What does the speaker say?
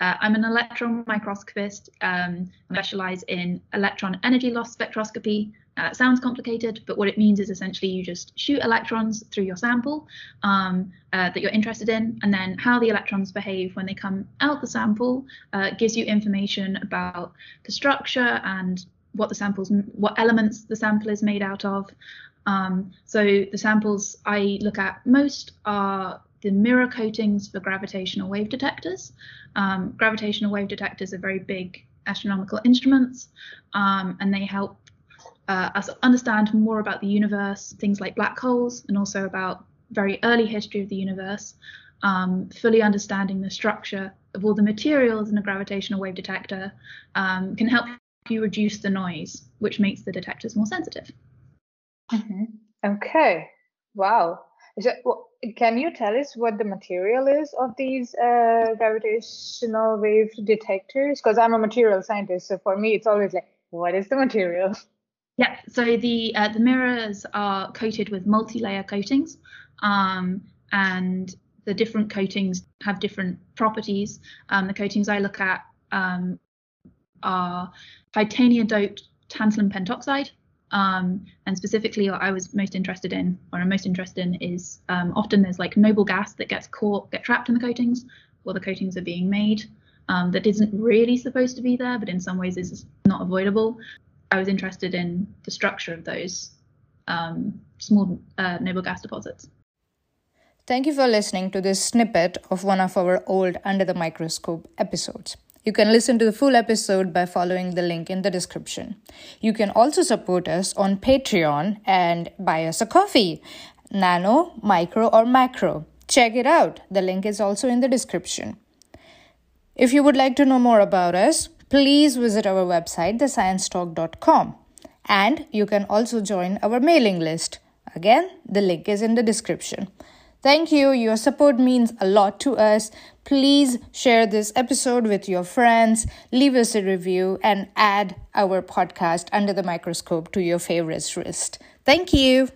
uh, I'm an electron microscopist. Um, I specialize in electron energy loss spectroscopy. Now, that sounds complicated, but what it means is essentially you just shoot electrons through your sample um, uh, that you're interested in, and then how the electrons behave when they come out the sample uh, gives you information about the structure and what the samples, what elements the sample is made out of. Um, so the samples I look at most are the mirror coatings for gravitational wave detectors. Um, gravitational wave detectors are very big astronomical instruments, um, and they help uh, us understand more about the universe, things like black holes, and also about very early history of the universe. Um, fully understanding the structure of all the materials in a gravitational wave detector um, can help you reduce the noise, which makes the detectors more sensitive. Mm-hmm. Okay. Wow. So, can you tell us what the material is of these uh, gravitational wave detectors? Because I'm a material scientist, so for me, it's always like, what is the material? Yeah. So the uh, the mirrors are coated with multi-layer coatings, um, and the different coatings have different properties. Um, the coatings I look at um, are titanium doped tantalum pentoxide, um, and specifically, what I was most interested in, or I'm most interested in, is um, often there's like noble gas that gets caught, get trapped in the coatings, while the coatings are being made. Um, that isn't really supposed to be there, but in some ways is not avoidable. I was interested in the structure of those um, small uh, noble gas deposits. Thank you for listening to this snippet of one of our old Under the Microscope episodes. You can listen to the full episode by following the link in the description. You can also support us on Patreon and buy us a coffee, nano, micro, or macro. Check it out. The link is also in the description. If you would like to know more about us, please visit our website, thesciencetalk.com. And you can also join our mailing list. Again, the link is in the description. Thank you. Your support means a lot to us. Please share this episode with your friends, leave us a review, and add our podcast under the microscope to your favorites list. Thank you.